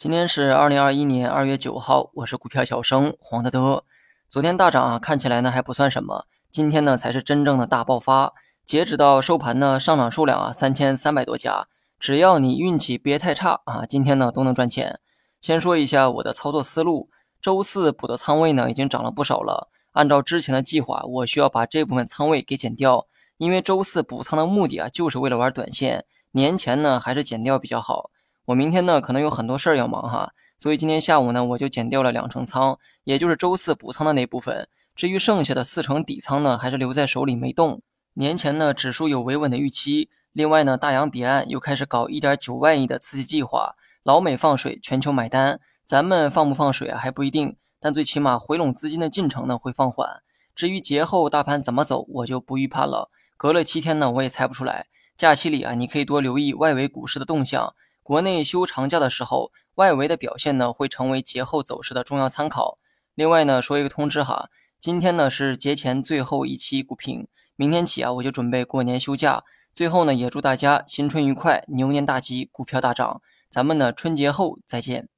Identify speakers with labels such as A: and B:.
A: 今天是二零二一年二月九号，我是股票小生黄德德。昨天大涨啊，看起来呢还不算什么，今天呢才是真正的大爆发。截止到收盘呢，上涨数量啊三千三百多家，只要你运气别太差啊，今天呢都能赚钱。先说一下我的操作思路，周四补的仓位呢已经涨了不少了。按照之前的计划，我需要把这部分仓位给减掉，因为周四补仓的目的啊就是为了玩短线，年前呢还是减掉比较好。我明天呢可能有很多事儿要忙哈，所以今天下午呢我就减掉了两成仓，也就是周四补仓的那部分。至于剩下的四成底仓呢，还是留在手里没动。年前呢指数有维稳的预期，另外呢大洋彼岸又开始搞一点九万亿的刺激计划，老美放水，全球买单，咱们放不放水啊还不一定，但最起码回笼资金的进程呢会放缓。至于节后大盘怎么走，我就不预判了。隔了七天呢，我也猜不出来。假期里啊，你可以多留意外围股市的动向。国内休长假的时候，外围的表现呢会成为节后走势的重要参考。另外呢，说一个通知哈，今天呢是节前最后一期股评，明天起啊我就准备过年休假。最后呢，也祝大家新春愉快，牛年大吉，股票大涨。咱们呢春节后再见。